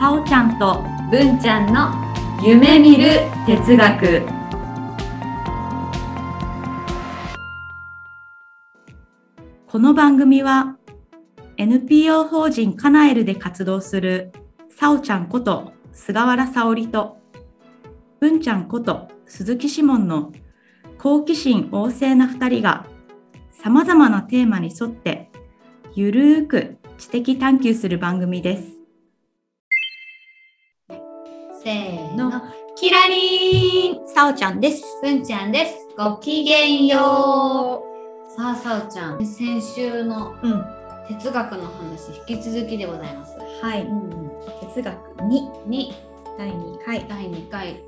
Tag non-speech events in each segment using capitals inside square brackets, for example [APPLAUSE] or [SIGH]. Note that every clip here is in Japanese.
さおちゃんと文ちゃんの夢見る哲学。この番組は NPO 法人カナエルで活動するさおちゃんこと菅原沙織と文ちゃんこと鈴木志門の好奇心旺盛な2人がさまざまなテーマに沿ってゆるーく知的探求する番組です。せーの。キラリンさおちゃんです。文ちゃんです。ごきげんよう。さあ、さおちゃん。先週のうん、は哲学の話、引き続きでございます。い、哲学2に、第2回。第2回、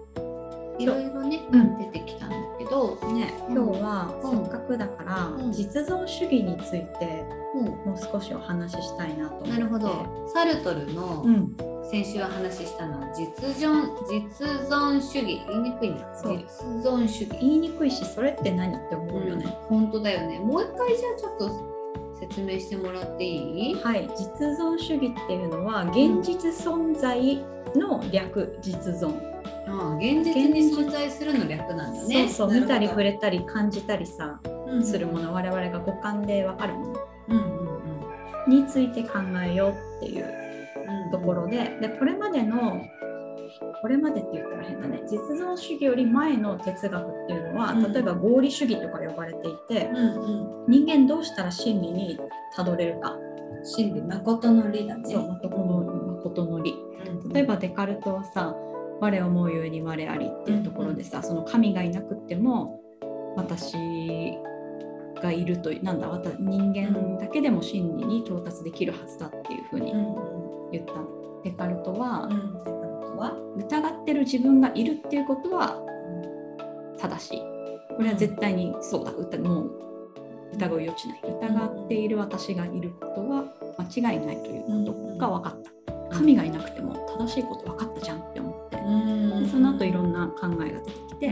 いろいろね、うん出てきたんだけど、ね、今日はうんせっかくだから、うん実存主義についてうんもう少しお話ししたいなと思って。なるほど。サルトルのうん、先週お話ししたのは、実存、実存主義。言いにくいな。実存主義。言いにくいし、それって何って思うよね。本当だよね。もう一回じゃあちょっと説明してもらっていい？はい、実存主義っていうのは現実存在の略、実存。ああ現実に存在するの略なんだね。そうそう、見たり触れたり感じたりさ、れするもの、我々が五感でわかるもの。うんうんについて考えようっていううんところで、でこれまでのこれまでって言ったら変だね。実存主義より前の哲学っていうのは、うん。例えば合理主義とか呼ばれていて、うんうん。人間どうしたら真理にたどれるか、真理誠の理だね。そう誠の誠の理。うん。例えばデカルトはさ「我思うゆえに我あり」っていうところでさ、その神がいなくっても私がいるというなんだわた人間だけでも真理に到達できるはずだっていうふうにうん言ったデカルトは、うん。は疑ってる自分がいるっていうことは正しい。これは絶対にそうだ。疑もう疑う余地ない。疑っている私がいることは間違いないということが分かった。神がいなくても正しいこと分かったじゃんって思って。その後いろんな考えが出てきて、え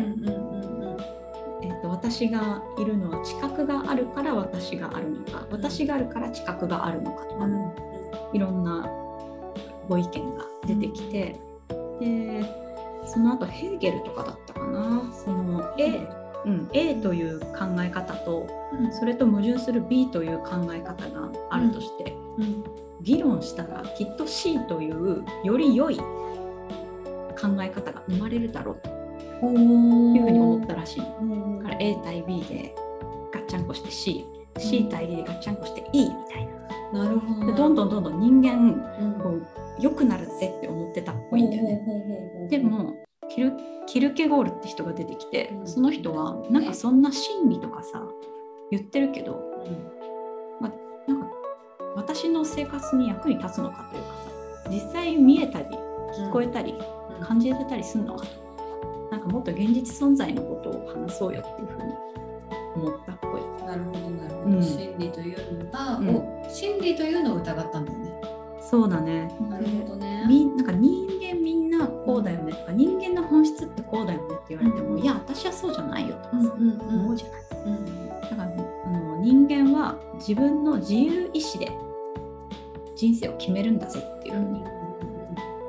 ー、と私がいるのは知覚があるから私があるのか私があるから知覚があるのかとか、うん。いろんなご意見が出てきて、でその後ヘーゲルとかだったかな？その A,、うん、A という考え方とうん。それと矛盾する B という考え方があるとして、うん。議論したらきっと C というより良い考え方が生まれるだろうと。ほいうふうに思ったらしいだから A 対 B でガッチャンコして C、C 対 D でガッチャンコして E みたいな。なるほど。でどんどんどんどん人間うん。こう良くなるぜって思ってたっぽいんだよね。でもキルキルケゴールって人が出てきて、うん。その人はなんかそんな真理とかさ言ってるけどなんか私の生活に役に立つのかというかさ実際見えたり聞こえたり、うん。感じれたりするのかとなんかもっと現実存在のことを話そうよっていうふうに思ったっぽい。なるほどなるほど、うん真理というのが、うん理というのを疑ったんだよね。そうだね。なるほどね。みなんか人間みんなこうだよねとか人間の本質ってこうだよねって言われても、うんいや私はそうじゃないよとか思うじゃない。うんだからあの人間は自分の自由意志で人生を決めるんだぜっていうふうに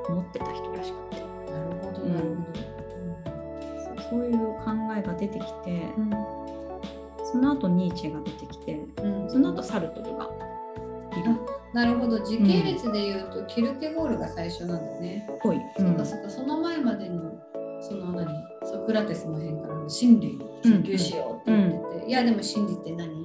思ってた人らしくて、なるほどうんなるそうそういう考えが出てきて、ほど。その後ニーチェが出てきてうん。その後サルトルが。いるっなるほど。時系列で言うと、キルケゴールが最初なんだね。ぽい。そうかそうか。その前までのその何？ソクラテスの辺からの真理を追求しようって言ってて、いやでも真理って何？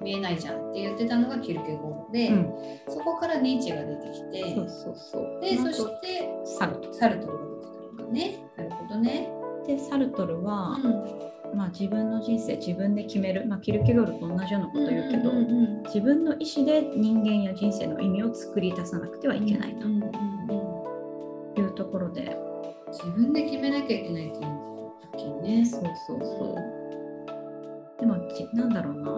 見えないじゃんって言ってたのがキルケゴールで、うん。そこからニーチェが出てきてそうそうそう。でそしてサルトルが出てくるんだね。なるほどね。でサルトルは、うんまあ、自分の人生自分で決める、まあ、キルケゴールと同じようなこと言うけど、んんうん自分の意思で人間や人生の意味を作り出さなくてはいけないとうんうんうんいうところで、自分で決めなきゃいけないっていうのが大きいね。そうそうそうでもじなんだろうな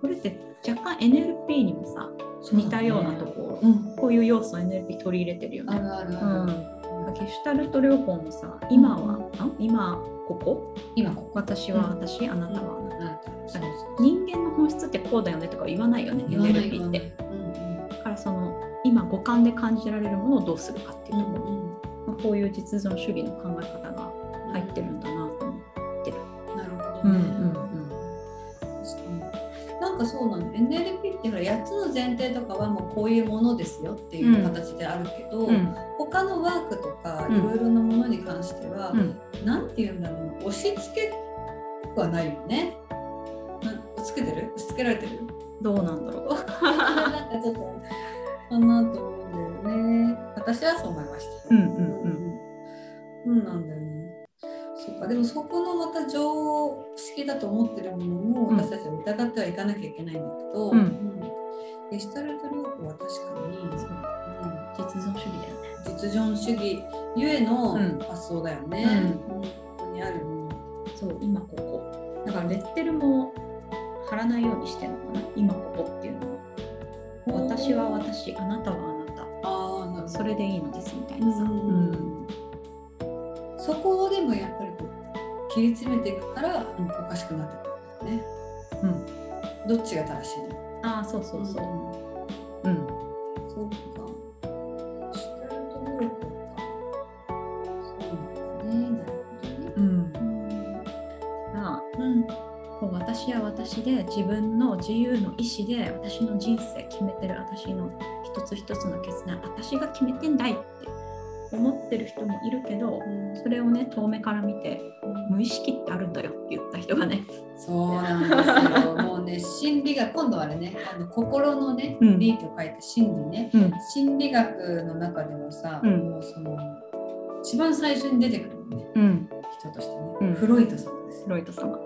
これって若干 NLP にもさ似たようなとこ、うん。こういう要素を NLP 取り入れてるよね。あるあるうんある。ゲシュタルト療法もさ今は、あ今ここ？今ここ。私は私、あなたはあなた。うそう。人間の本質ってこうだよねとか言わないよね。言わない NLP って。うんだからその今五感で感じられるものをどうするかっていうところ、うんまあ、こういう実存主義の考え方が入ってるんだなと思ってる。なるほどね。確かになんかそうなの NLP ってほら8つの前提とかはもうこういうものですよっていう形であるけど、うん他のワークとかうんいろいろなものに関しては、うんて言うんだろう押し付けはないよね。な押し付けてる？押し付けられてる？どうなんだろう。[LAUGHS] なんかちょっとかなと思うんだよね。私はそう思いました。うんうんうんうんなんだよね。そっかでもそこのまた常識だと思ってるものもうん私たちは疑ってはいかなきゃいけないんだけど、うんゲシュタルト療法は確かに、実存主義だよね。うん実存主義ゆえのうん発想だよね。ううんここにある。そう今ここ。だからレッテルも貼らないようにしてるのかな今ここっていうのは。私は私、あなたはあなた。ああな。それでいいのですみたいなさ。うんそこをでもやっぱり切り詰めていくからうんおかしくなってくるんだよね。うんどっちが正しいの？ああそうそうそう。うん。そうか。シュタルト療法か。そうだね。なるほどね。うん。うん。まあうん。こう私は私で自分の自由の意志で私の人生決めてる私の一つ一つの決断私が決めてんだいって思ってる人もいるけどそれをね遠目から見て無意識ってあるんだよって言った人がね。そうなんですよ。[LAUGHS] もうね、心理学、今度はあれね、あの心のね、うん。理と書いて心理ね。うん。心理学の中でもさ、うん。もうその一番最初に出てくるのね、うん。人としてね、うん。フロイトさんですよ。フロイト様。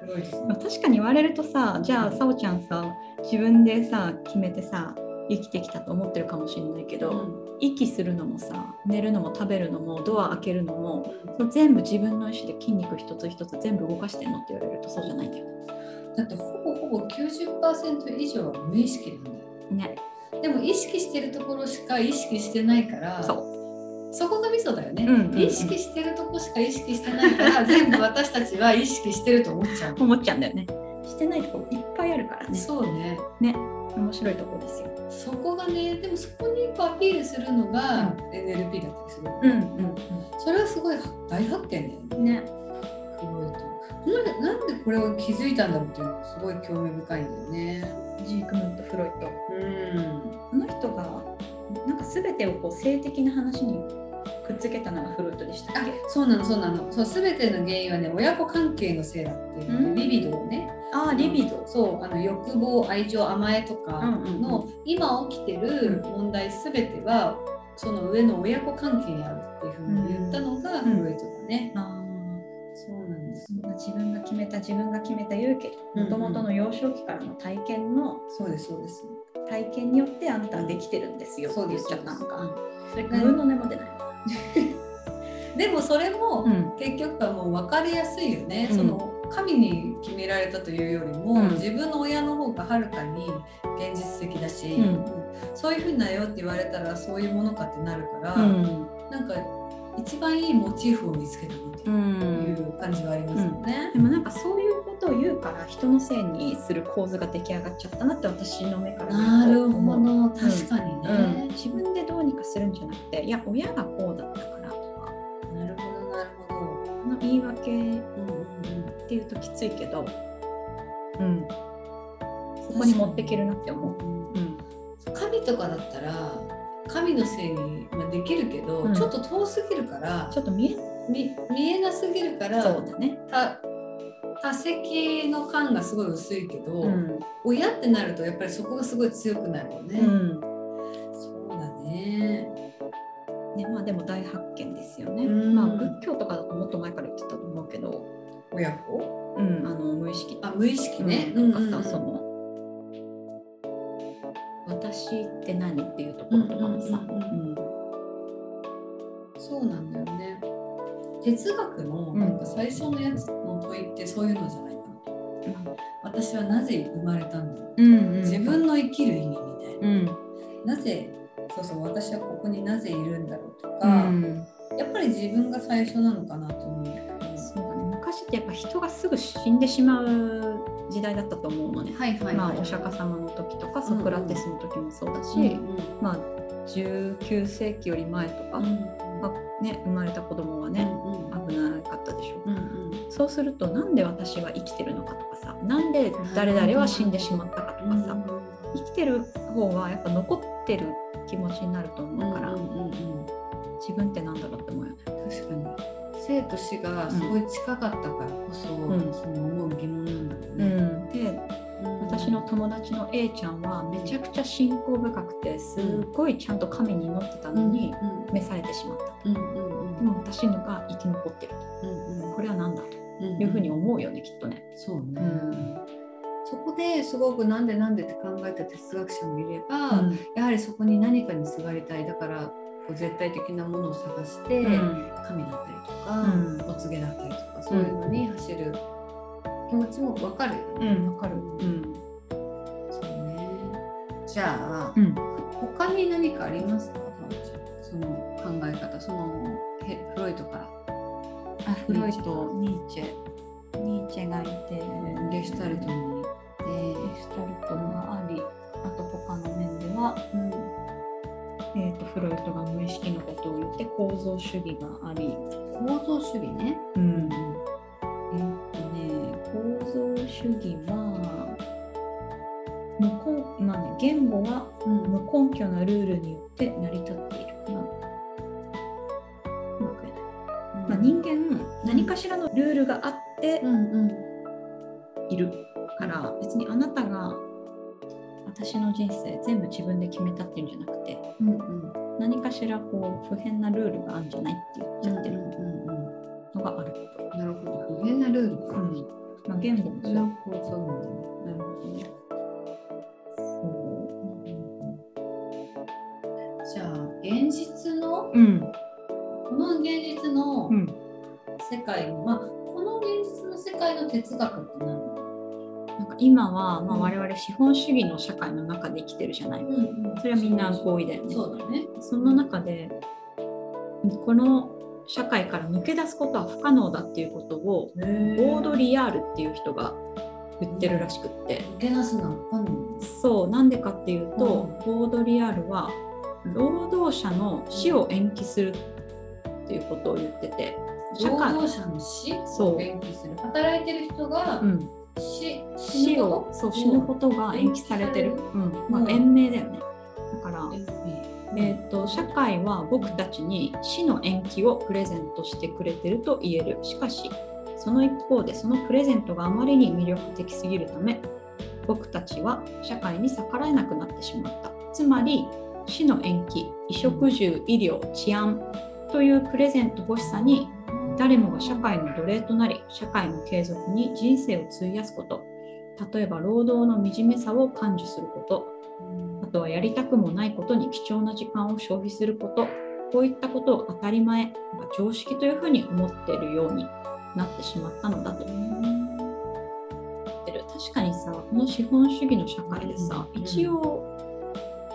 フロイトさん。まあ確かに言われるとさじゃあさおちゃんさ自分でさ決めてさ生きてきたと思ってるかもしれないけど、うん。息するのもさ寝るのも食べるのもドア開けるのもそれ全部自分の意思で筋肉一つ一つ全部動かしてんのって言われるとそうじゃないんだよだってほぼほぼ90%以上は無意識なんだよ。ね。でも意識してるところしか意識してないから、そう。そこがミソだよね、うんうんうん。意識してるとこしか意識してないから全部私たちは意識してると思っちゃう。の。思っちゃうんだよねしてないとこいっぱいあるからねそうね。ね面白いところですよそこがね、でもそこにアピールするのが NLP だったりする。うんそれはすごい大発見だよね。うんねフロイトなんでなんでこれを気づいたんだろうっていうのがすごい興味深いんだよね。ジークムント・フロイトうん。あの人がなんか全てをこう性的な話にくっつけたのがフロイトでしたあっけ？そうなのそうなの。そう全ての原因はね親子関係のせいだっていうので、うん。リビドをね。ああリビドそうあの欲望愛情甘えとかの、今起きてる問題全てはその上の親子関係にあるっていうふうに言ったのがうん。フロイトだね。あそうなんです自分が決めた自分が決めた言うけどもともとの幼少期からの体験のそうですそうです。体験によってあなたはできてるんですよってそうです言っちゃったかそれグーの音も出ない [LAUGHS] でもそれも、うん。結局はもう分かりやすいよね、うん。その神に決められたというよりも、うん。自分の親の方がはるかに現実的だし、うん。そういうふうになよって言われたらそういうものかってなるから、うん。なんか一番いいモチーフを見つけたなという感じはありますよね。でもなんかそういうことを言うから人のせいにする構図が出来上がっちゃったなって私の目からなるほど。確かにうん。ね、自分でどうにかするんじゃなくていや親がこうだったからとか。なるほどなるほど。この言い訳っうんうんうん。ていうときついけど、うん、そこに持っていけるなって思う。うん。神とかだったら神のせいに、まあ、できるけど、うん。ちょっと遠すぎるからちょっと見えみ見えなすぎるからそうだね。た多席の感がすごい薄いけど、うん。親ってなるとやっぱりそこがすごい強くなるよね。うん。そうだね。ねまあ、でも大発見ですよね。うん。まあ、仏教とかだともっと前から言ってたと思うけど、親子？うん、あの無意識？あ無意識ね。うん、とかさ、その私って何っていうところとかもさ、うん。そうなんだよね。哲学のうん。なんか最初のやつの問いってそういうのじゃないかな。と。私はなぜ生まれたんだろう、うんうん。自分の生きる意味みたいな。うん。なぜそうそう私はここになぜいるんだろうとうか、ん。やっぱり自分が最初なのかなと思うんだけど。そうだね。昔ってやっぱ人がすぐ死んでしまう時時代だったと思うのね。はいはいはい、まあ、お釈迦様の時とかソクラテスの時もそうだし、うんうんまあ、19世紀より前とか、ね、生まれた子供はうんね、うん。危なかったでしょ。うんうん。そうするとなんで私は生きてるのかとかさなんで誰々は死んでしまったかとかさ、生きてる方がやっぱ残ってる気持ちになると思うから、うんうんうん。うん自分ってなんだろうって思うよね。確かに。生と死がすごい近かったからこそ、ん。その思う疑問なんだろうね。うん、でうん私の友達の A ちゃんはめちゃくちゃ信仰深くてすっごいちゃんと神に祈ってたのに召されてしまった。うんうんうん。でも私のが生き残ってる。うんうん。と。これは何だとうん。いうふうに思うよね、きっとね。そうね、うん。そこですごくなんでなんでって考えた哲学者もいれば、うん。やはりそこに何かにすがりたい。だからこう絶対的なものを探して、うん。神だったりとか、うん。お告げだったりとかそういうのに走る気持ちも分かる。うん、わかる。うん。そうねじゃあ、うん。他に何かありますか？その考え方そのへフロイトからあ、フロイト、ニーチェ。ニーチェがいて、ゲシュタルトに行ってゲシュタルトがあり、あと他の面では、うんえー、とフロイトが無意識のことを言って構造主義があり、構造主義ね。うん、根拠なルールによって成り立っている。まあうまないまあ、人間何かしらのルールがあっているから別にあなたが私の人生全部自分で決めたっていうんじゃなくてうんうん何かしらこう不変なルールがあるんじゃないって言っちゃってるうんうんのがある。なるほど不変なルールか。うんまあ、言語もそう。な。なるほどね。のう。うん。この現実のうん。世界の、まあこの現実の世界の哲学って何？なんか今は、まあ、うん我々資本主義の社会の中で生きてるじゃない。んそれはみんな合意だよね。そうだね。その中でこの社会から抜け出すことは不可能だっていうことをボボードリアールっていう人が言ってるらしくって抜け出すのは不可能。そうなんでかっていうと、ボードリアールは労働者の死を延期するっていうことを言ってて社会。労働者の死を延期する。働いてる人がうん、死をそう死ぬことが延期されてる、うん。まあ、うん。延命だよね。だから、えー、と社会は僕たちに死の延期をプレゼントしてくれてると言える。しかしその一方でそのプレゼントがあまりに魅力的すぎるため僕たちは社会に逆らえなくなってしまった。つまり死の延期衣食住医療治安というプレゼント欲しさに誰もが社会の奴隷となり社会の継続に人生を費やすこと。例えば労働の惨めさを感受すること。あとはやりたくもないことに貴重な時間を消費すること。こういったことを当たり前常識というふうに思っているようになってしまったのだと。確かにさこの資本主義の社会でさ、うん。一応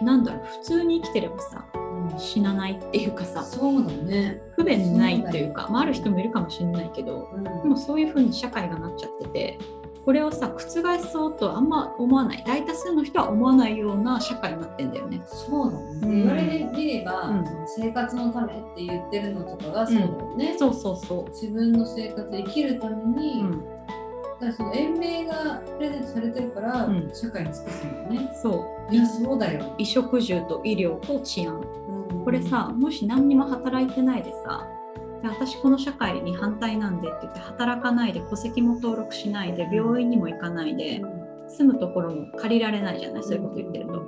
なんだろう普通に生きてればさうん死なないっていうかさそうだね。不便ないというかまあ、ある人もいるかもしれないけどうんでもそういうふうに社会がなっちゃっててこれをさ覆そうとあんま思わない大多数の人は思わないような社会になってんだよね。そうだね。うん言われてみれば、うん生活のためって言ってるのとかがそうだよね。そうそうそ自分の生活生きるためう。に、うん、だからその延命がプレゼントされてるから、うん。社会に尽くすんだよね。そう。いや、そうだよ。衣食住と医療と治安。うん。これさもし何にも働いてないでさ私この社会に反対なんでって言って働かないで戸籍も登録しないで病院にも行かないで住むところも借りられないじゃない？そういうこと言ってると。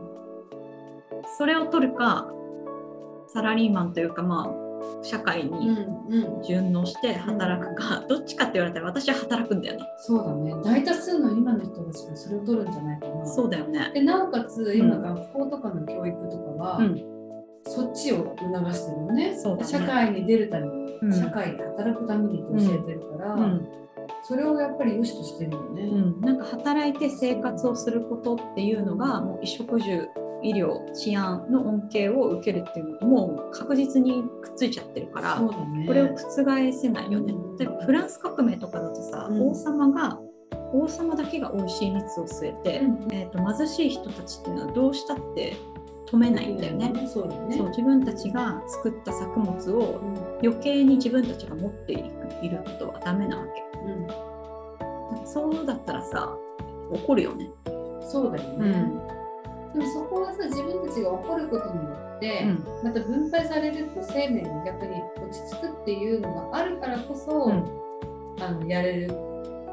それを取るかサラリーマンというかまあ社会うんにうん、順応して働くか、どっちかって言われたら私は働くんだよね。そうだね。大多数の今の人たちがそれを取るんじゃないかな。そうだよね。でなおかつ今うん学校とかの教育とかは、うんそっちを促してるよねそうだね社会に出るために、うん社会で働くためにって教えてるから、うんそれをやっぱり良しとしてるよね。うん、なんか働いて生活をすることっていうのがもう衣食住医療治安の恩恵を受けるっていうのともう確実にくっついちゃってるからね。これを覆せないよねうん。例えばフランス革命とかだとさ、うん王様が王様だけが美味しい蜜を吸えて、うんえー、と貧しい人たちっていうのはどうしたって止めないんだよね。そうそう自分たちが作った作物をうん余計に自分たちが持っているいることはダメなわけ。うんそうだったらさ怒るよね。そうだよね、でもそこはさ自分たちが怒ることによって、うんまた分配されるって生命に逆に落ち着くっていうのがあるからこそ、うんあのやれる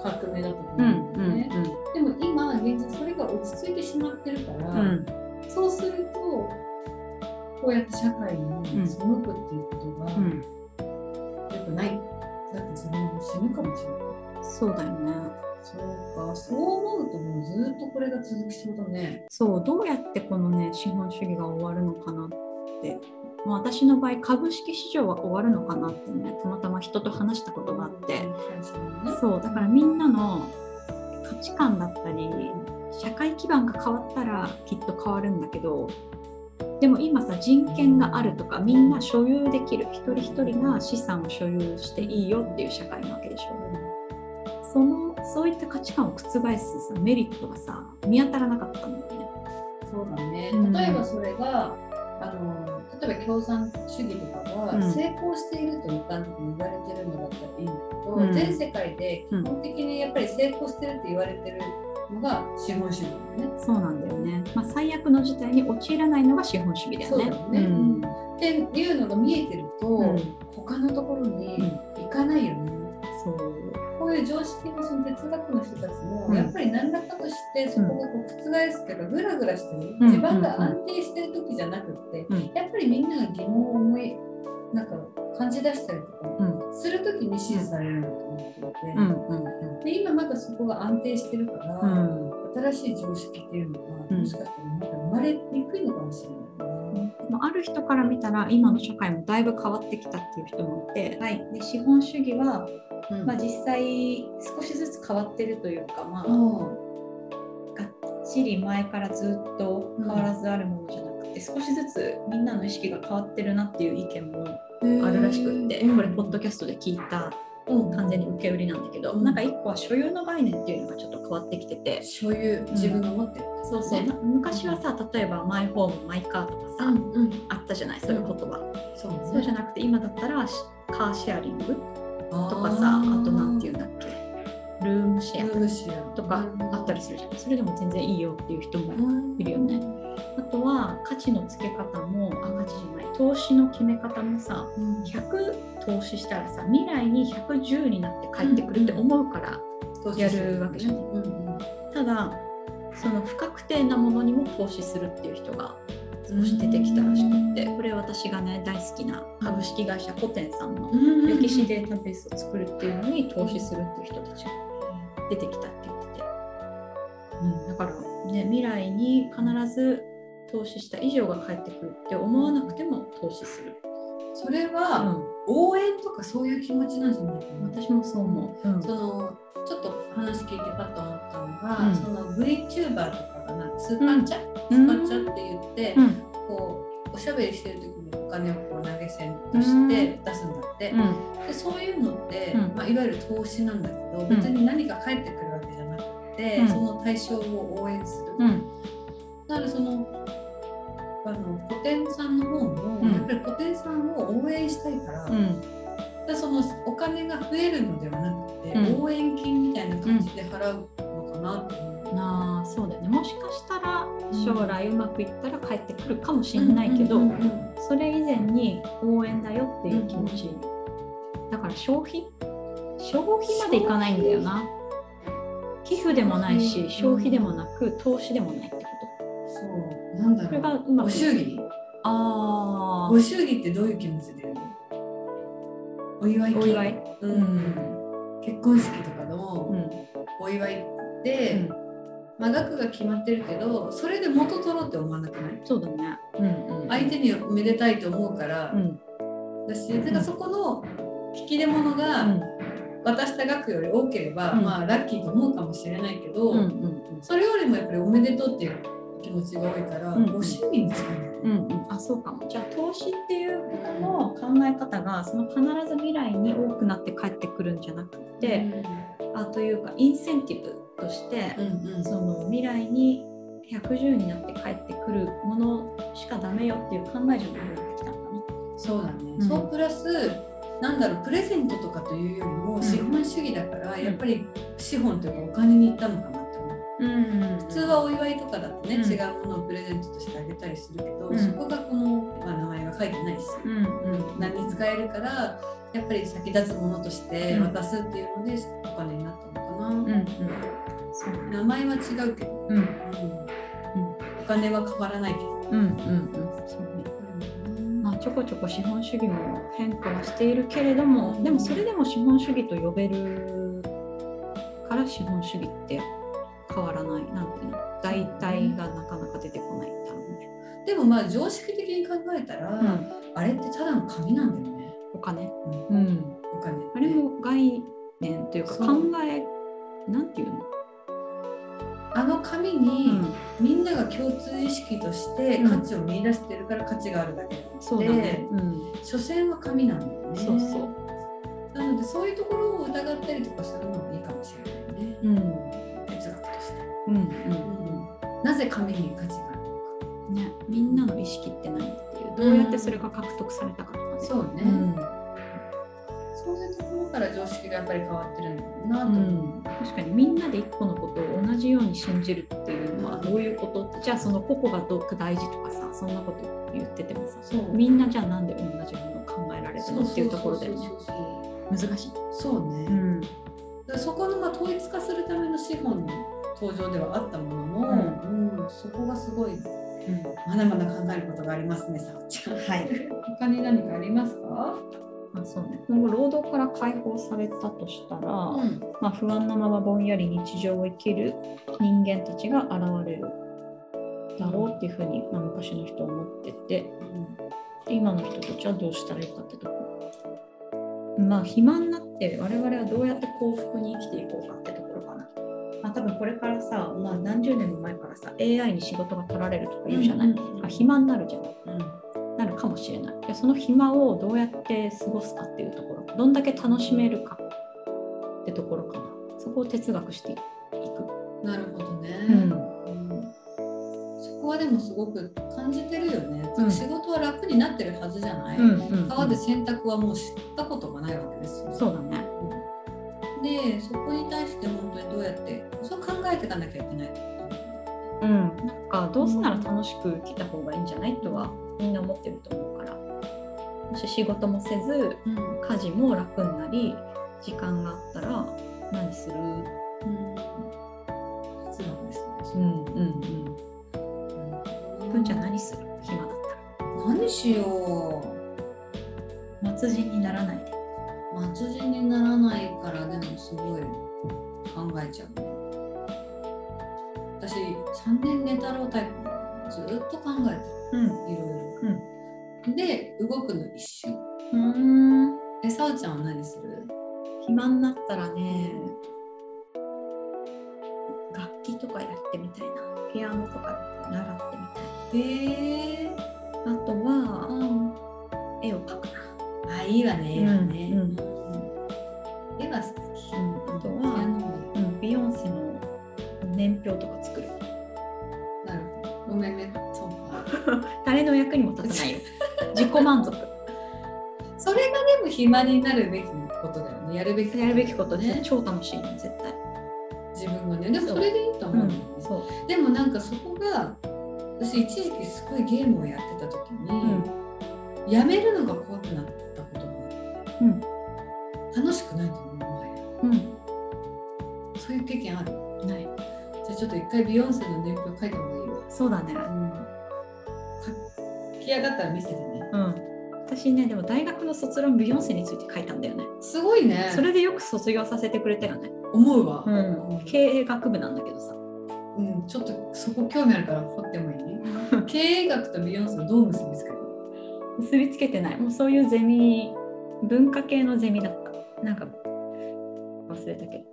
革命だと思うんうんだよね。うんでも今現実それが落ち着いてしまってるから、うんそうするとこうやって社会にん背くっていうことがうん良くない。だって自分も死ぬかもしれない。そうだよね。そうか、そう思うともうずっとこれが続きそうだね。そうどうやってこのね資本主義が終わるのかなって、まあ、私の場合株式市場は終わるのかなってねたまたま人と話したことがあって、そうだからみんなの価値観だったり社会基盤が変わったらきっと変わるんだけど。でも今さ人権があるとかみんな所有できる。一人一人が資産を所有していいよっていう社会なわけでしょ。そのそういった価値観を覆すさメリットがさ見当たらなかったんだよね。そうだね。うん。例えばそれが、あの例えば共産主義とかはうん。成功していると一般的に言われてるのだったらいいんだけど、うん。全世界で基本的にやっぱり成功してるって言われてるのが資本主義だよね。そうなんだよね。まあ、最悪の事態に陥らないのが資本主義だよね。そうだよね。ん。っていうのが見えてると、うん。他のところに行かないよね。そうこういう常識のその哲学の人たちも、うん。やっぱり何らかとしてそこがこう覆すけど、ぐらぐらしてる、うん。地盤が安定してる時じゃなくって、うん。やっぱりみんなが疑問を思いなんか感じ出したりとかうん。する時に支持されるんだと思っていて、で今まだそこが安定してるから、新しい常識っていうのが、うん。もしかしたらまだ生まれにくいのかもしれない。ね。まあある人から見たら今の社会もだいぶ変わってきたっていう人もいて、はい、で資本主義は、うん。まあ、実際少しずつ変わってるというか、まあ、うがっちり前からずっと変わらずあるものじゃなくて、少しずつみんなの意識が変わってるなっていう意見もん。あるらしくって、うん。これポッドキャストで聞いたうん完全に受け売りなんだけど、うん。なんか一個は所有の概念っていうのがちょっと変わってきてて、所有自分が持ってる、そうそう、昔はさ例えばマイホームマイカーとかさ、うんうん、あったじゃないそういう言葉、そうね。そうじゃなくて今だったらしカーシェアリング？ととかさあとなんていうんだっけ？ルームシェアア。とかあったりするじゃん。それでも全然いいよっていう人もうんいるよねあとは価値の付け方もあ価値じゃない投資の決め方もさうん。100投資したらさ未来に110になって帰ってくるって思うから、やるわけじゃん。うんうんただその不確定なものにも投資するっていう人が少し出てきたらしくってこれ私がね大好きな株式会社コテンさんのうん。歴史データベースを作るっていうのに投資するっていう人たちが出てきたって言ってて、うん、だからね未来に必ず投資した以上が返ってくるって思わなくても投資する、それうはん、応援とかそういう気持ちなんじゃないかな。私もそう思う、うん。そのちょっと話聞いてパッと思ったのが、うん。その VTuber とかがなスーパーチャ、うん。スパチャって言って、うん。こうおしゃべりしてる時にお金をこう投げ銭として出すんだって、うん。でそういうのって、うん。まあ、いわゆる投資なんだけど、ん。別に何か返ってくるうん。その対象を応援する。うん。だからそのあの古典さんの方も、うん。やっぱり古典さんを応援したいから,、うそのお金が増えるのではなくて、うん。応援金みたいな感じで払うのかなと思う。なあそうだよね。もしかしたら将来うまくいったら帰ってくるかもしれないけど、うんうんうんそれ以前に応援だよっていう気持ち、だから消費消費までいかないんだよな寄付でもないし消費でもなく投資でもないってこそう。なんだとこれろうがうまくご祝儀。あご祝儀ってどういう気持ちでお祝い金お祝い。うん、結婚式とかのうん。お祝いって、まあ、額が決まってるけどそれで元取ろうって思わなくない？そうだね。うんうん。相手にめでたいと思うから。うん。だし、だからそこの引き出物が渡した額より多ければ、うん。まあラッキーと思うかもしれないけど、うんうんそれよりもやっぱりおめでとうっていう気持ちが多いから、うんご祝儀に近いうんうん。あそうかも。じゃあ投資っていうことの考え方がその必ず未来に多くなって帰ってくるんじゃなくて、あというかインセンティブとして、うんうん。その未来に110になって帰ってくるものしかダメよっていう考えじゃなくなってきたんだね。そうだね、うん。そうプラスなんだろうプレゼントとかというよりもん。資本主義だから、ん。やっぱり資本というかお金に行ったのかなって思う。うん。普通はお祝いとかだとね、うん。違うものをプレゼントとしてあげたりするけど、うん。そこがこの、まあ、名前が書いてないし、うん。うん。何に使えるからやっぱり先立つものとしてうん。渡すっていうのでお金になったのかな、うん。うん。そう。ね名前は違うけど、うん。うん。お金は変わらないけど、うん。うん。うん。そうねまあ、ちょこちょこ資本主義も変化はしているけれども、うん。でもそれでも資本主義と呼べるから資本主義って変わらないなんていうの。代替がなかなか出てこない多分ね、でもまあ常識的に考えたら、うん、あれってただの紙なんだよね、お金、うんうん、お金。あれも概念というか考えなんていうの、あの紙に、みんなが共通意識としてうん。価値を見出してるから価値があるだけで、そうだね、うん、所詮は紙なんだよね。そうそう。なのでそういうところを疑ったりとかするのもいいかもしれないね。うん。哲学として、うんうんなぜ紙に価値があるのか。うんねみんなの意識って何っていうどうやってそれが獲得されたかとかね、そうね、うん。そういうところから常識がやっぱり変わってるんだなとう。ん、確かにみんなで一個のことを同じように信じるっていうのはどういうこと？ってじゃあその個々がどう大事とかさそんなこと言っててもさそう。みんなじゃあなんで同じものを考えられるのっていうところで難しい。そうそうね、ん。だそこのまあ統一化するための資本の登場ではあったものの、うん。そこがすごいまだまだ考えることがありますね、さおちゃん。はい。[LAUGHS] 他に何かありますか？まあそうね、今後労働から解放されたとしたら、ん。まあ、不安なままぼんやり日常を生きる人間たちが現れるだろうっていうふうに、まあ、昔の人は思っててで今の人たちはどうしたらいいかってとこまあ暇になって我々はどうやって幸福に生きていこうかってところかな。まあ、多分これからさ、まあ、何十年も前からさ AI に仕事が取られるとか言うじゃない、うんうんうんあ暇になるじゃないうん。なるかもしれない。でその暇をどうやって過ごすかっていうところ。どんだけ楽しめるか。ってところかな。そこを哲学していく、なるほどね。うん。うん。そこはでもすごく感じてるよね。うん。仕事は楽になってるはずじゃない？うん川で洗濯はもう知ったことがないわけですよ。そうだね。で、そこに対して本当にどうやってそう考えていかなきゃいけない。うん。なんかどうせなら楽しく生きた方がいいんじゃない？とはみんな思ってると思うから。もし仕事もせずうん。家事も楽になり時間があったら何する？うん。そうなんですね。うんうんうん。うん。文ちゃん何する？暇だったら。何しよ末人にならないで。う末人にならないからでもすごい。考えちゃうね。私3年寝太郎タイプずっと考えてうん。るいろいろ、で動くの一瞬。うん。えさおちゃんは何する？暇になったらね楽器とかやってみたいな。ピアノとか習ってみへえたいあとは絵を描くな。あいいわね絵はね、うん。うん絵は好き、あとは、うん、ビヨンセの年表とか作る誰の役にも立たないよ。[LAUGHS] 自己満足。それがでも暇になるべきことだよね。やるべきやるべきことでね。超楽しいね絶対。自分がね。でもそれでいいと思う。んだよね、そう。でもなんかそこが私一時期すごいゲームをやってた時に、やめるのが怖くなったことがうん。楽しくないと思うもはや。うん。そういう経験ある？ない。じゃあちょっと一回ビヨンセの年表書いた方がいいわ、そうだね。書き上がったら見せてね。うん。私ねでも大学の卒論ビヨンセについて書いたんだよね。すごいね。それでよく卒業させてくれたよね。思うわ、うん。経営学部なんだけどさ。うん、ちょっとそこ興味あるから掘ってもいい？[LAUGHS] 経営学とビヨンセをどう結びつける？の結びつけてない。もうそういうゼミ文化系のゼミだった。なんか忘れたけど。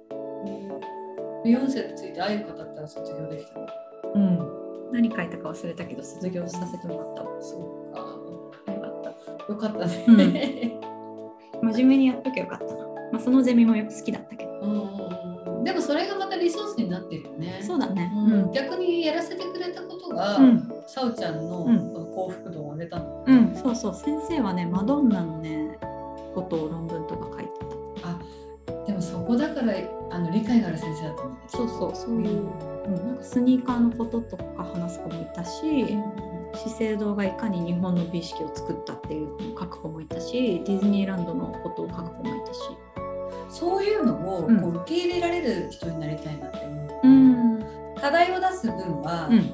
ビヨンセについてああいう方ったら卒業できたの？うん何書いたか忘れたけど卒業させてもらった。わそうか。よかった。よかったね、[LAUGHS] 真面目にやっときゃよかったな、まあ、そのゼミもよく好きだったけど。うんうんうん。でもそれがまたリソースになってるよね。そうだね。うん、逆にやらせてくれたことが、うん。さおちゃんの幸福度を上げたの。うん、そうそう。先生はねマドンナのねことを論文とか書いてた。でもそこだからあの理解がある先生だったんだね。そうそうそういう、うん、なんかスニーカーのこととか話す子もいたし、資生堂がいかに日本の美意識を作ったっていう書く子もいたしディズニーランドのことを書く子もいたし。そういうのをうん。こう受け入れられる人になりたいなって思う。うん。課題を出す分は、うん。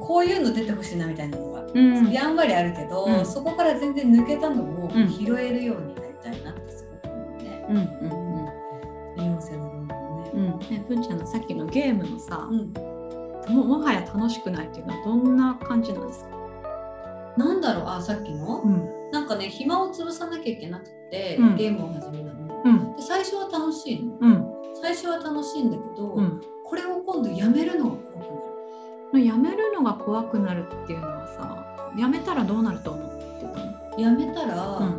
こういうの出てほしいなみたいなのが、うん。やんわりあるけど、うん。そこから全然抜けたのをうん。拾えるようになりたいなってすごく思うね。うんね。ふんちゃんのさっきのゲームのさ、うんももはや楽しくないっていうのはどんな感じなんですか、なんだろう？あさっきの、んなんかね暇を潰さなきゃいけなくて、うんゲームを始めたの。うんで最初は楽しいの。うん最初は楽しいんだけど、うん、これを今度やめるのが怖くなる。やめるのが怖くなるっていうのはさやめたらどうなると思ってたの、やめたら、うん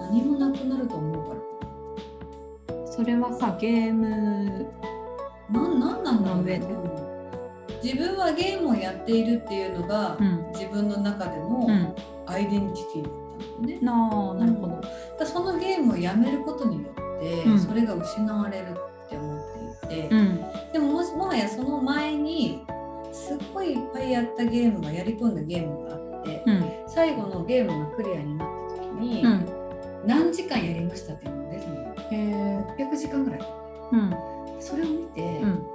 何もなくなると思うから。それはさゲームなんなんなんだろうね。の上で自分はゲームをやっているっていうのが、ん。自分の中でのうん。アイデンティティだったのね。なあなるほど、だそのゲームをやめることによって、うん。それが失われるって思っていて、うん。でももしもはやその前にすっごいいっぱいやったゲームがやり込んだゲームがあって、うん。最後のゲームがクリアになった時に、うん。何時間やりましたっていうのが出たの600時間ぐらい。うん。それを見て、うん。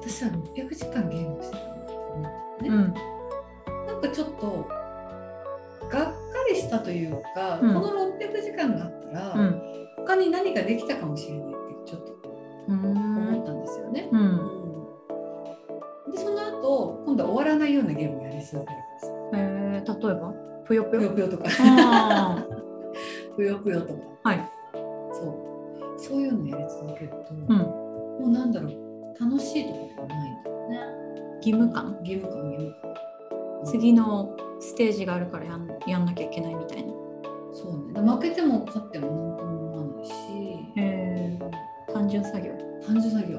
私は600時間ゲームしてたなって思ったのね、うん。なんかちょっとがっかりしたというか、うん。この600時間があったら、うん。他に何かできたかもしれないってちょっとうん。思ったんですよね。でその後今度は終わらないようなゲームをやり続けるんですえ例えば？ぷよぷよ？ぷよぷよとか。あ [LAUGHS] ぷよぷよとか。あはいそういうのやり続けると、うん。もうなんだろう楽しいところがないんだよね。義務感。ゲーム感ゲーム感。次のステージがあるからやんやんなきゃいけないみたいな。そうね。で負けても勝っても何とも思わないし。へえ単純作業。単純作業。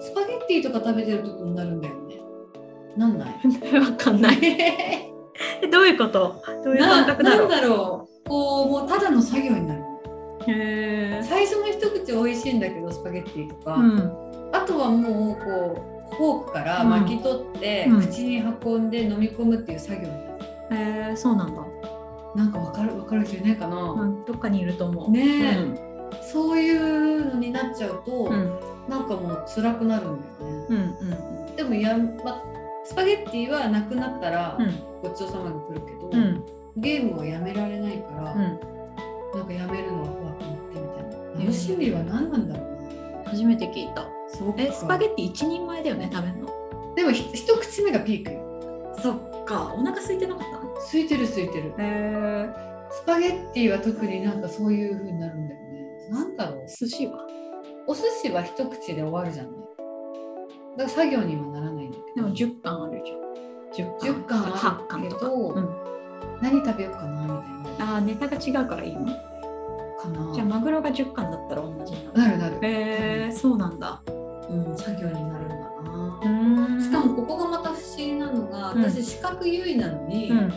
スパゲッティとか食べてるとこになるんだよね。なんない？[LAUGHS] わかんない。[LAUGHS] どういうこと？どういう感な覚だろう？なんだろう。こうもうただの作業になるへえ最初の一口美味しいんだけどスパゲッティとか、うん。あとはもうこうフォークから巻き取って、うん。口に運んで飲み込むっていう作業。になるへえそうなんだ、なんかわかるわかる人いないかな、うん、どっかにいると思う。ねえ、そういうのになっちゃうと、なんかもう辛くなるんだよね、うんうんでもや、ま、スパゲッティはなくなったら、うん。ごちそうさまが来るけど、うん。ゲームをやめられないから、うんなんかやめるのは怖くなってみたいな。うんあの心理は何なんだろうね。初めて聞いたえスパゲッティ一人前だよね食べるの？でもひ一口目がピークよ。そっかお腹空いてなかった？空いてる空いてる。へスパゲッティは特になんかそういう風になるんだよね。なんだろう。寿司は？お寿司は一口で終わるじゃない。だから作業にはならないんだけど。でも10貫あるじゃん10 10貫あ8る貫とか、けど、うん、何食べようかなみたいな。あーネタが違うからいいの？かな。じゃあマグロが10貫だったら同じになるなるなる。へえそうなんだ。うん、作業になるんだな。うん。しかもここがまた不思議なのが、うん。私視覚優位なのに、うん。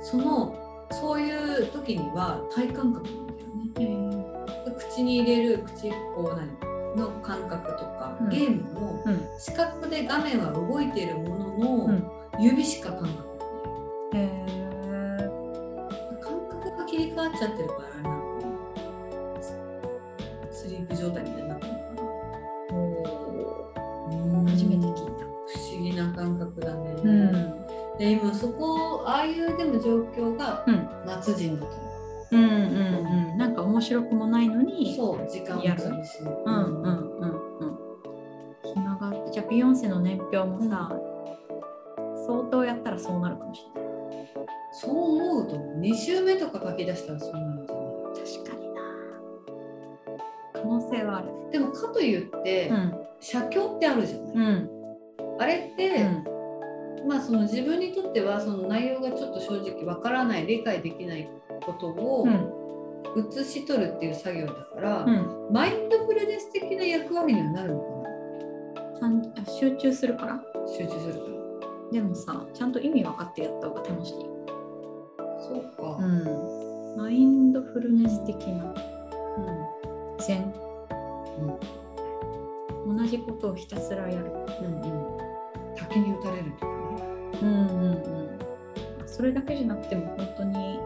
そのそういう時には体感覚なんだよね。口に入れる口こう何の感覚とか、うん。ゲームもうん。視覚で画面は動いているものの、うん。指しか感覚へえ感覚が切り替わっちゃってるからなんかスリープ状態みたいになってる。のかな。初めて聞いた。不思議な感覚だね。うん。で今そこああいうでも状況がうん。夏人だと思う。んうんうん。なんか面白くもないのう。にそう時間をやる潰す。うんうんうんうん。暇があってじゃあビヨンセの年表もさ、相当やったらそうなるかもしれないそう思うと2週目とか書き出したらそうなるんじゃな。い確かにな。可能性はある。でもかといって、うん。写経ってあるじゃない、うん。あれって、うん。まあその自分にとってはその内容がちょっと正直わからない理解できないことをうん。写し取るっていう作業だから、うん。マインドフルネス的な役割にはなるのか単あ集中するから。集中するかでもさちゃんと意味分かってやった方が楽しい、らそうか。ん、マインドフルネス的な。禅、同じことをひたすらやる。うんうん。竹に打たれるとかねうんうんうん。それだけじゃなくても本当に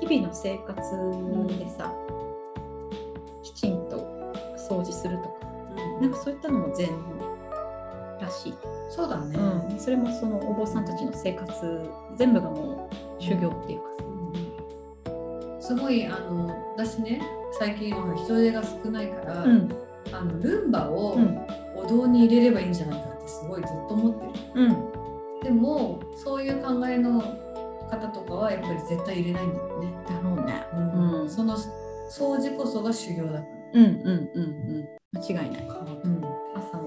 日々の生活でさ、きちんと掃除するとか。なんかそういったのも禅らしい、そうだね、うん、それもそのお坊さんたちの生活全部がもう修行っていうかさ、すごいあの私ね最近は人手が少ないから、うん。あのルンバをうん。お堂に入れればいいんじゃないかってすごいずっと思ってる。うん。でもそういう考えの方とかはやっぱり絶対入れないんだよね、だろうね。うん。その掃除こそが修行だから。うんうんうんうん。間違いない、うん、朝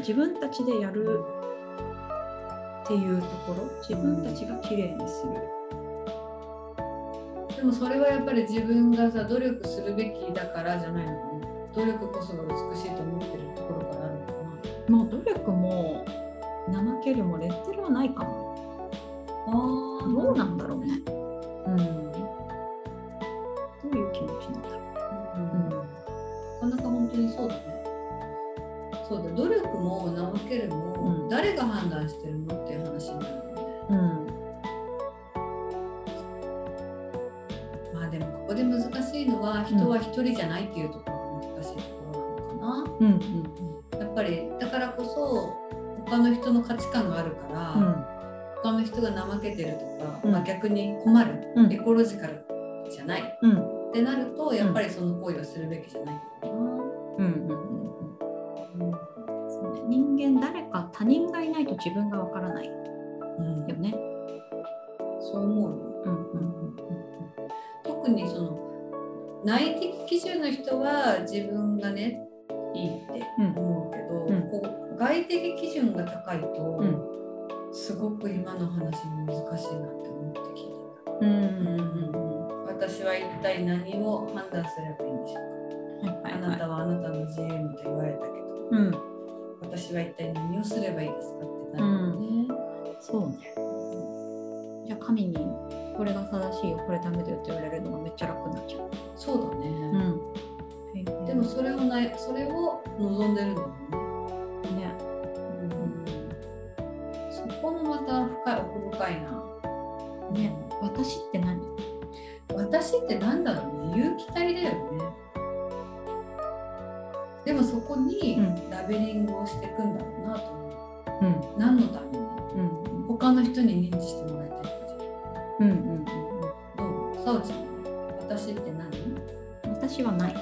自分たちでやるっていうところ自分たちが綺麗にする。でもそれはやっぱり自分がさ努力するべきだからじゃないのかな。努力こそが美しいと思ってるところからあるのかな。もう努力も怠けるもレッテルはないかも。あどうなんだろうね。うん。どういう気持ちなんだろう。ん。なかなか本当にそうだね努力も怠けるも、うん。誰が判断してるのっていう話になるよね。ううん。まあでもここで難しいのは人は一人じゃないっていうところが難しいところなのかな、うん。うんやっぱりだからこそ他の人の価値観があるから、うん。他の人が怠けてるとか、うん。まあ、逆に困る、うん。エコロジカルじゃないうん。ってなるとやっぱりその行為をするべきじゃないんだようんうん。うんな、うんそうね人間誰か他人がいないと自分がわからない。ようん。ね。そう思うようんうん特にその内的基準の人は自分がねいいってうん。思うけど、うん。こう外的基準が高いと、うん。すごく今の話も難しいなって思って聞いてうん。うんうんた私は一体何を判断すればいいんでしょうか、はいはいあなたはあなたの自由にと言われたけど。うん私は一体何をすればいいですかってなるよね、そうね。じゃあ神にこれが正しいよこれダメだよって言われるのがめっちゃ楽になっちゃう。そうだね、うんでもそれをないそれを望んでるんだもん。ね。ねそこもまた深い奥深いな。ね私って何？私ってなんだろうね。有機体だよね。でもそこにうん。ラベリングをしていくんだろうなと。思う。うん。何のために？うん。他の人に認知してもらいたいからじうんうんうんゃん。どう？さおちゃんは？私って何？うん私はない。あ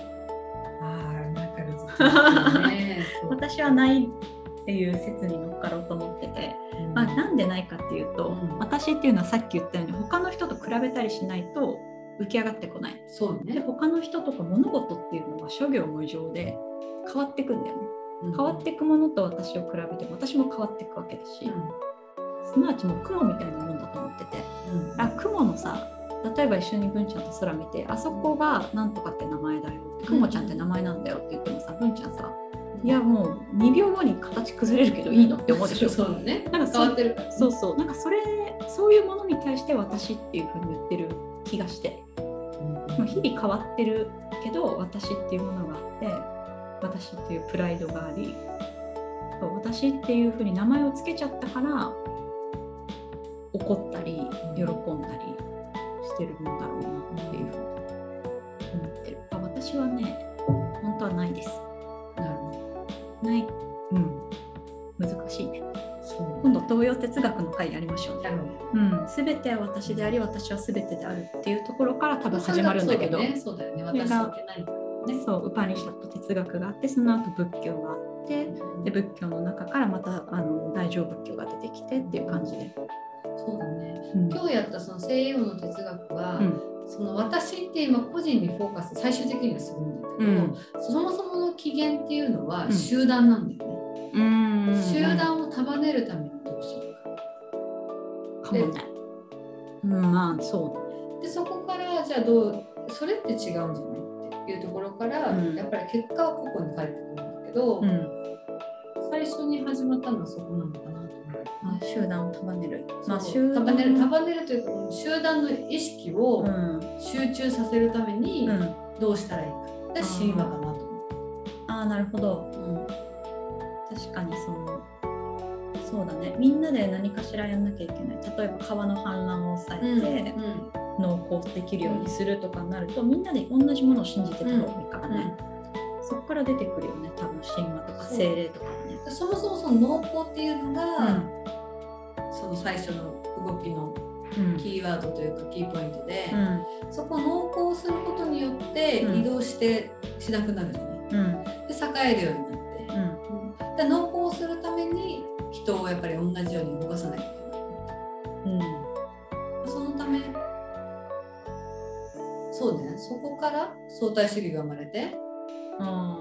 あ、だからずっとね。[LAUGHS] 私はないっていう説に乗っかろうと思ってて、まあ、なんでないかっていうと、うん。私っていうのはさっき言ったように他の人と比べたりしないと浮き上がってこないでそうね。他の人とか物事っていうのは諸行無常で変わっていくんだよね変わっていくものと私を比べても私も変わっていくわけだし、すなわちもう雲みたいなもんだと思っててうん。うんあ雲のさ例えば一緒に文ちゃんと空見てあそこがなんとかって名前だよ雲ちゃんって名前なんだよって言ってもさ文ちゃんさいやもう2秒後に形崩れるけどいいのって思うでしょ？そうだね。なんか変わってる。そうそうなんかそれそういうものに対して私っていうふうに言ってる気がして、まあ、日々変わってるけど私っていうものがあって私っていうプライドがあり私っていうふうに名前を付けちゃったから怒ったり喜んだりしてるもんだろうなっていうふうに思ってる。あ私はね本当はないです。なるほない。うん。難しいね。今度東洋哲学の回やりましょう。ね。う。ん、すべては私であり私はすべてであるっていうところから多分始まるんだけど。そうだね。そうだよね。私それがって何かね。そうウパニシャット哲学があってその後仏教があってで仏教の中からまたあの大乗仏教が出てきてっていう感じで、そうだね。うん。今日やったその西洋の哲学は、うん。その私って今個人にフォーカス最終的にはするんだけど、うん。そもそもの起源っていうのはうん。集団なんだよね。うん。集団を束ねるためにどうするか。かもね、うん、まあそでそこからじゃあどうそれって違うんじゃないっていうところから、うんやっぱり結果は個々に返ってくるんだけど、うん最初に始まったのはそこなのかなと思う。あ集団を束ねる。まあ、集団束ねる束ねるというか集団の意識をうん集中させるためにうん、どうしたらいいか。で神話かなと思ああなるほどう。うん確かにそのそうだね。みんなで何かしらやんなきゃいけない。例えば川の氾濫を抑えて、農耕できるようにするとかになると、みんなで同じものを信じてた方がいいからね、そこから出てくるよね。多分神話とか精霊とかもね。でそもそもその農耕っていうのが、うん。その最初の動きのうん。キーワードというかキーポイントで、うん。そこ農耕をすることによってうん。移動してしなくなるじゃない。うん。で栄えるようになって、うん。で農耕をするために人をやっぱり同じように動かさなきゃい。けない。うん。そのためそうねそこから相対主義が生まれて、あ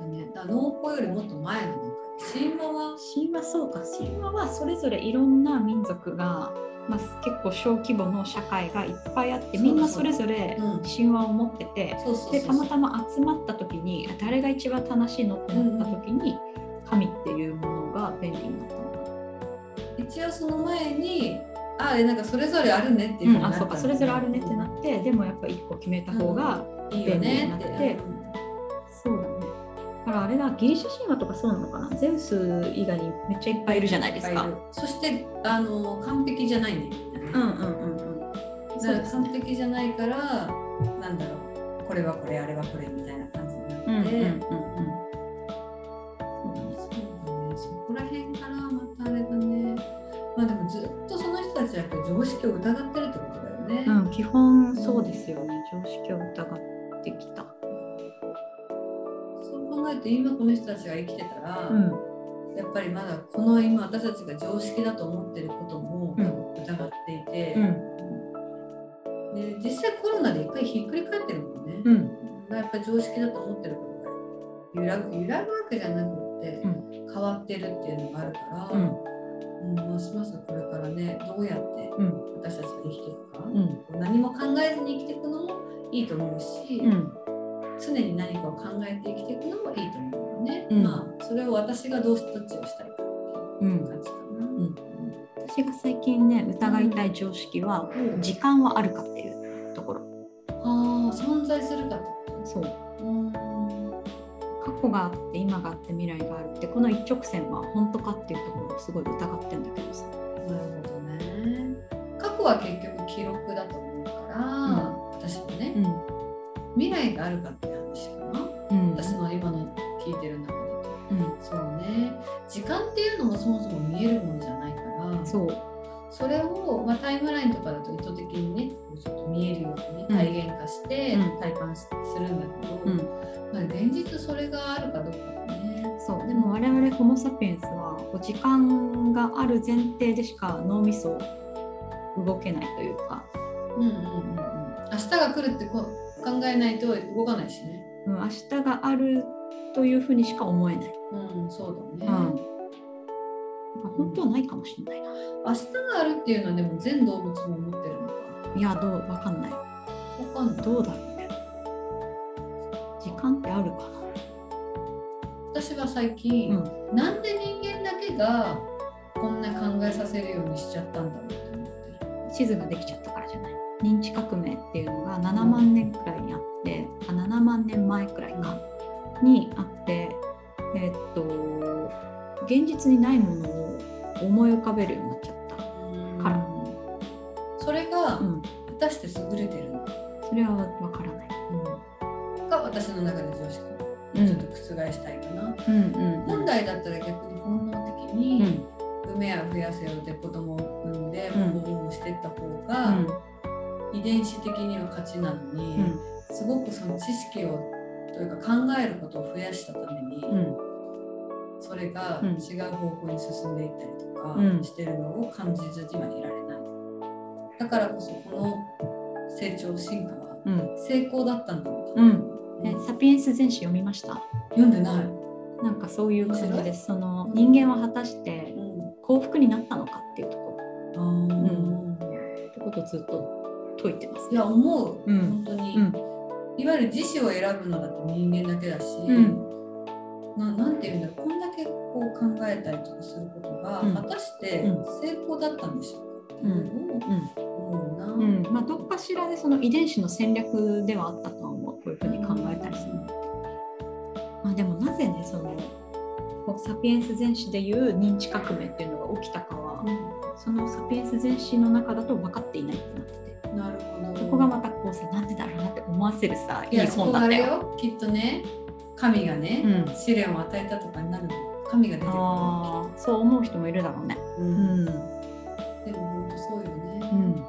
だね、だ農耕よりもっと前の段階。神話はー神話そうか。神話はそれぞれいろんな民族が、まあ、結構小規模の社会がいっぱいあってみんなそれぞれうん。神話を持ってて、でたまたま集まった時に誰が一番正しいのってなった時に、神っていうものが便利になったのか一応その前にああなんかそれぞれあるねっていうふうにな、ったそうかそれぞれあるねってなってでもやっぱ一個決めた方が、いいよねって便利になってそうだね。だからあれだギリシャ神話とかそうなのかな。ゼウス以外にめっちゃいっぱいいるじゃないですか。そしてあの完璧じゃないねうんうんうんう完璧じゃないからなんだろう。これはこれあれはこれみたいな感じになって、うんうんうんうん常識を疑ってるってことだよね、うん、基本そうですよね。常識を疑ってきた。そう考えると今この人たちが生きてたら、うん。やっぱりまだこの今私たちが常識だと思ってることもうん。多分疑っていて、うん。で実際コロナで一回ひっくり返ってるもんね、うん。やっぱり常識だと思ってることが。揺らぐ揺らぐわけじゃなくって、うん。変わってるっていうのがあるから、うんうんます？ますこれからねどうやってうん。私たちが生きていくか、うん。何も考えずに生きていくのもいいと思うし、うん。常に何かを考えて生きていくのもいいと思うよね、うん。まあそれを私がどうしどっちをしたいかっていう感じかな、ん。私が最近ね疑いたい常識はうん。時間はあるかっていうところ。ああ存在するかってこそう。とうん過去があって今があって未来があるってこの一直線は本当かっていうところをすごい疑ってんだけどさ。なるほどね。過去は結局記録だと思うから、私もねうん未来があるかっていう話かな。うん。私の今の聞いてる中だと。うん。そうね。時間っていうのもそもそも見えるものじゃないから。そうそれを、まあ、タイムラインとかだと意図的にねちょっと見えるようにうん。体現化してうん。体感しするんだけど、うん。まあ、現実それがあるかどうかだね。そう。でも我々ホモ・サピエンスはこう時間がある前提でしか脳みそ動けないというか、うんうんうんうん、明日が来るってこ考えないと動かないしね。うん、明日があるというふうにしか思えない、うん、そうだね。うん、本当はないかもしれないな。明日があるっていうのはでも全動物も思ってるのか。いやどうわかんない。わかんない。どうだろうね。時間ってあるか私は最近、な、うん、なんで人間だけがこんな考えさせるようにしちゃったんだろうって思ってる。地図ができちゃったからじゃない？認知革命っていうのが7万年くらいにあって、あ7万年前くらいか。にあってえーっと現実にないものを思い浮かべるようになっちゃった。から。それがうん、果たして優れてるの？か、それはわからない。が私の中で常識。をちょっと覆したいかな。うんうん本来だったら逆に本能的うに、ん。産めや増やせよで子供を産んでうん。ボンボンボンボンしていった方うが、ん。遺伝子的には勝ちなのに、うん。すごくその知識をというか考えることを増やしたために、がうん。違う方向に進んでいったりとかうん。してるのを感じずにはいられない。だからこそこの成長進化はうん。成功だったんだろうか、うん。えサピエンス全史読みました？読んでない。なんかそういう感じです。その人間は果たして幸福になったのかっていうとこ。ろあー。ってことをずっと解いてますいや思う、うん。本当に、うん。いわゆる自死を選ぶのだって人間だけだし、うんななんていうんだろうこんだけこう考えたりとかすることが、うん。果たしてうん。成功だったんでしょうか、うん。どう思うん。まあ、どっかしらでその遺伝子の戦略ではあったとは思う。こういうふうに考えたりする。まあ、でもなぜねそのサピエンス全史でいう認知革命っていうのが起きたかは、そのサピエンス全史の中だと分かっていないってなって。てなるほど。そこがまたこうさなんでだろうなって思わせるさいい本だったよ。よきっとね神がね、うん。試練を与えたとかになるの。神が出てくるそう思う人もいるだろうね。ううん。ん、でも本当そうよね、うん、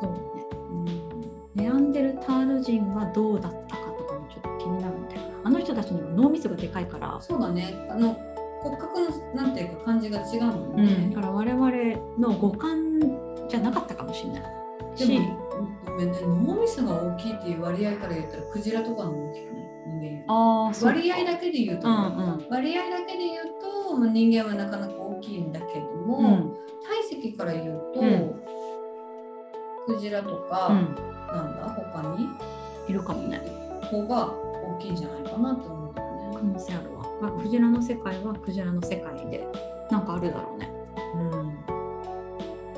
そう。ね。ネアンデルタール人はどうだったかとかもちょっと気になるんだよな。あの人たちには脳みそがでかいから、そうだね。あの骨格のなんていうか感じが違うもんうん、ねだ、から我々の五感じゃなかったかもしれない。でし、もごめんね。脳みそが大きいっていう割合から言ったらクジラとかの大きくない？人間割合だけで言うと、うんうん割合だけで言うとまあ人間はなかなか大きいんだけども、うん体積から言うと、うんクジラとか、うん、なんだ他に？いるかもね。方が大きいんじゃないかなって思うんだよ可ね。能性あるわ。まあ、クジラの世界はクジラの世界で、なんかあるだろうね。うん、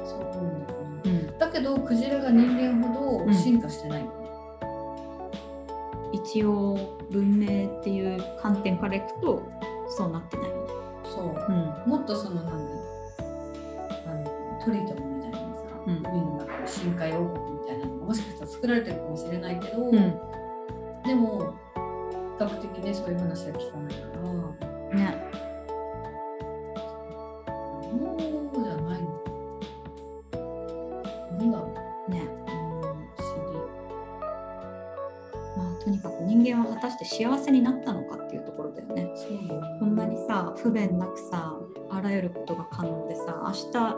そう思うんだよね。うん、だけどクジラが人間ほど進化してないよね。一応文明っていう観点からいくと、そうなってないよね。そう。うん、もっとその何あのトリトルみたいにさ、うん。海の中で深海王国みたいなのがもしかしたら作られてるかもしれないけど、うん、でも比較的ねそういう話は聞かないからして幸せになったのかっていうところだよね。こんなにさ不便なくさあらゆることが可能でさ明日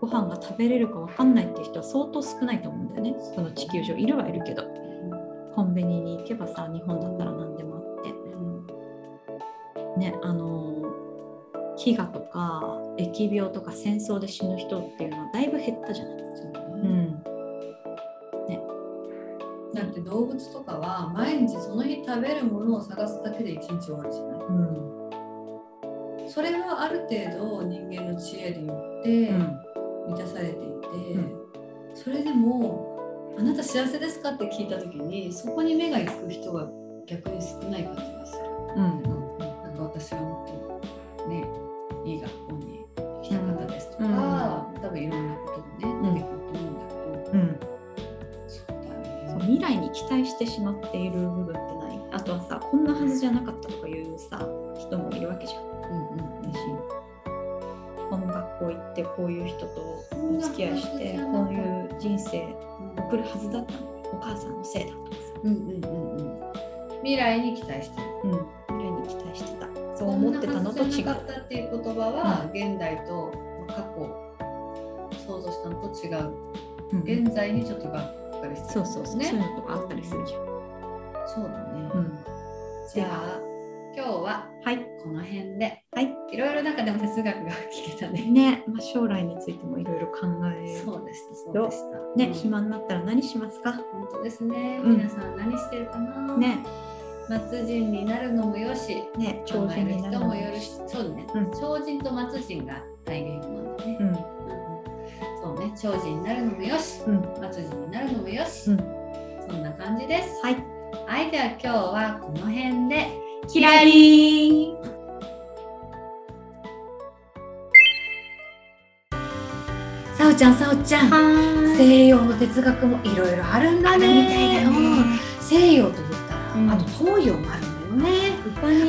ご飯が食べれるか分かんないっていう人は相当少ないと思うんだよね。この地球上いるはいるけど。コンビニに行けばさ日本だったら何でもあって。ねあの飢餓とか疫病とか戦争で死ぬ人っていうのはだいぶ減ったじゃない。そうね動物とかは毎日その日食べるものを探すだけで一日終わるじゃないうんそれはある程度人間の知恵によって満たされていて、うんそれでも「あなた幸せですか?」って聞いた時にそこに目が行く人が逆に少ない感じがする。うんなんか私は本当ねいい学校に来た方ですとか、多分いろんな期待してしまっている部分ってない？あとはさこんなはずじゃなかったとかいうさ人もいるわけじゃん。うんうん私。この学校行ってこういう人とお付き合いしてこういう人生送るはずだったの。お母さんのせいだとかさ、うんうんうんうん。未来に期待してる。うん、未来に期待してた。そう思ってたのと違う。ったっていう言葉は、現代と過去想像したのと違う。うん現在にちょっとがっかりしてるそうそうそう、ねそういうのとかあったりするじゃん、そうだね。うん、じゃあ今日ははいこの辺ではいいろいろなんかでも哲学が聞けたね。ね、まあ、将来についてもいろいろ考えそうでしたそうでした。ね、うん暇になったら何しますか？本当ですね。うん皆さん何してるかな？。ね末人になるのもよし、ね超人になる人のもよしそうね。うん超人と末人が大言語なんだね。うんね。超人になるのもよし、うん末人になるのもよし、うんそんな感じです。はいはい、では今日はこの辺で。キラリーさおちゃん、さおちゃん。は西洋の哲学もいろいろあるんだね。みたいだうんね西洋と言ったら、うんあと東洋もあるんだよね。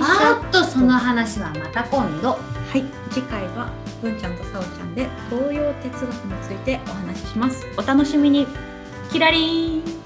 あっとその話はまた今度。はい、次回は文ちゃんとさおちゃんで東洋哲学についてお話しします。お楽しみに。キラリーン